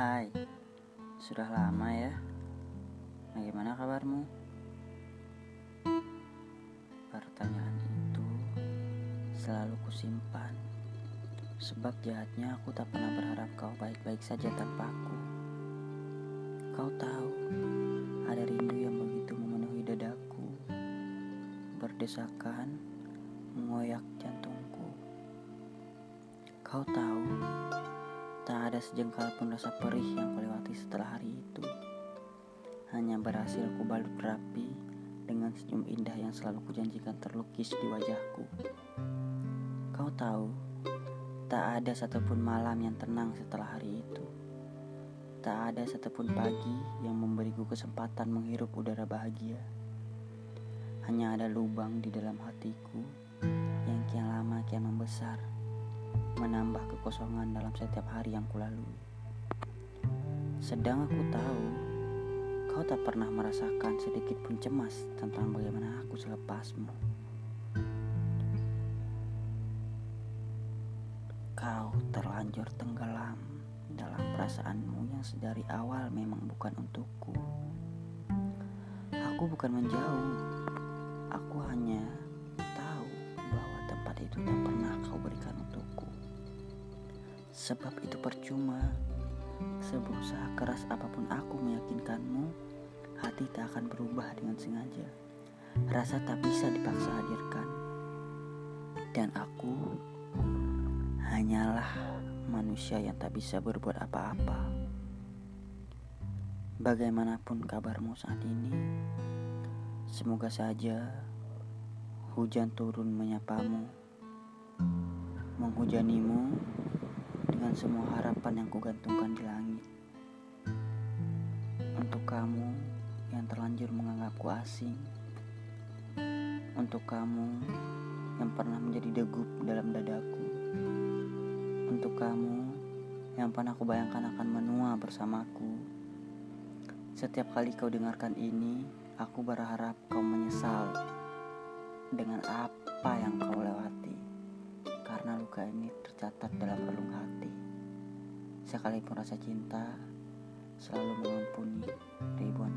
Hai, sudah lama ya. Bagaimana kabarmu? Pertanyaan itu selalu kusimpan, sebab jahatnya aku tak pernah berharap kau baik-baik saja tanpa aku. Kau tahu, ada rindu yang begitu memenuhi dadaku, berdesakan, mengoyak jantungku. Kau tahu, ada sejengkal pun rasa perih yang kulewati setelah hari itu. Hanya berhasil kubalut rapi dengan senyum indah yang selalu kujanjikan terlukis di wajahku. Kau tahu, tak ada satupun malam yang tenang setelah hari itu. Tak ada satupun pagi yang memberiku kesempatan menghirup udara bahagia. Hanya ada lubang di dalam hatiku yang kian lama kian membesar, menambah kekosongan dalam setiap hari yang kulalui. Sedang aku tahu, kau tak pernah merasakan sedikit pun cemas tentang bagaimana aku selepasmu. Kau terlanjur tenggelam dalam perasaanmu yang sedari awal memang bukan untukku. Aku bukan menjauh, Sebab itu percuma, seberusaha keras apa pun aku meyakinkanmu, hati tak akan berubah dengan sengaja. Rasa tak bisa dipaksa hadirkan. Dan aku hanyalah manusia yang tak bisa berbuat apa-apa. Bagaimanapun kabarmu saat ini, semoga saja hujan turun menyapamu, menghujanimu semua harapan yang kugantungkan di langit. Untuk kamu yang terlanjur menganggapku asing, untuk kamu yang pernah menjadi degup dalam dadaku, untuk kamu yang pernah kubayangkan akan menua bersamaku. Setiap kali kau dengarkan ini, aku berharap kau menyesal dengan apa yang kau lewati, karena luka ini tercatat dalam relung hati. Sekalipun rasa cinta selalu mengampuni ribuan.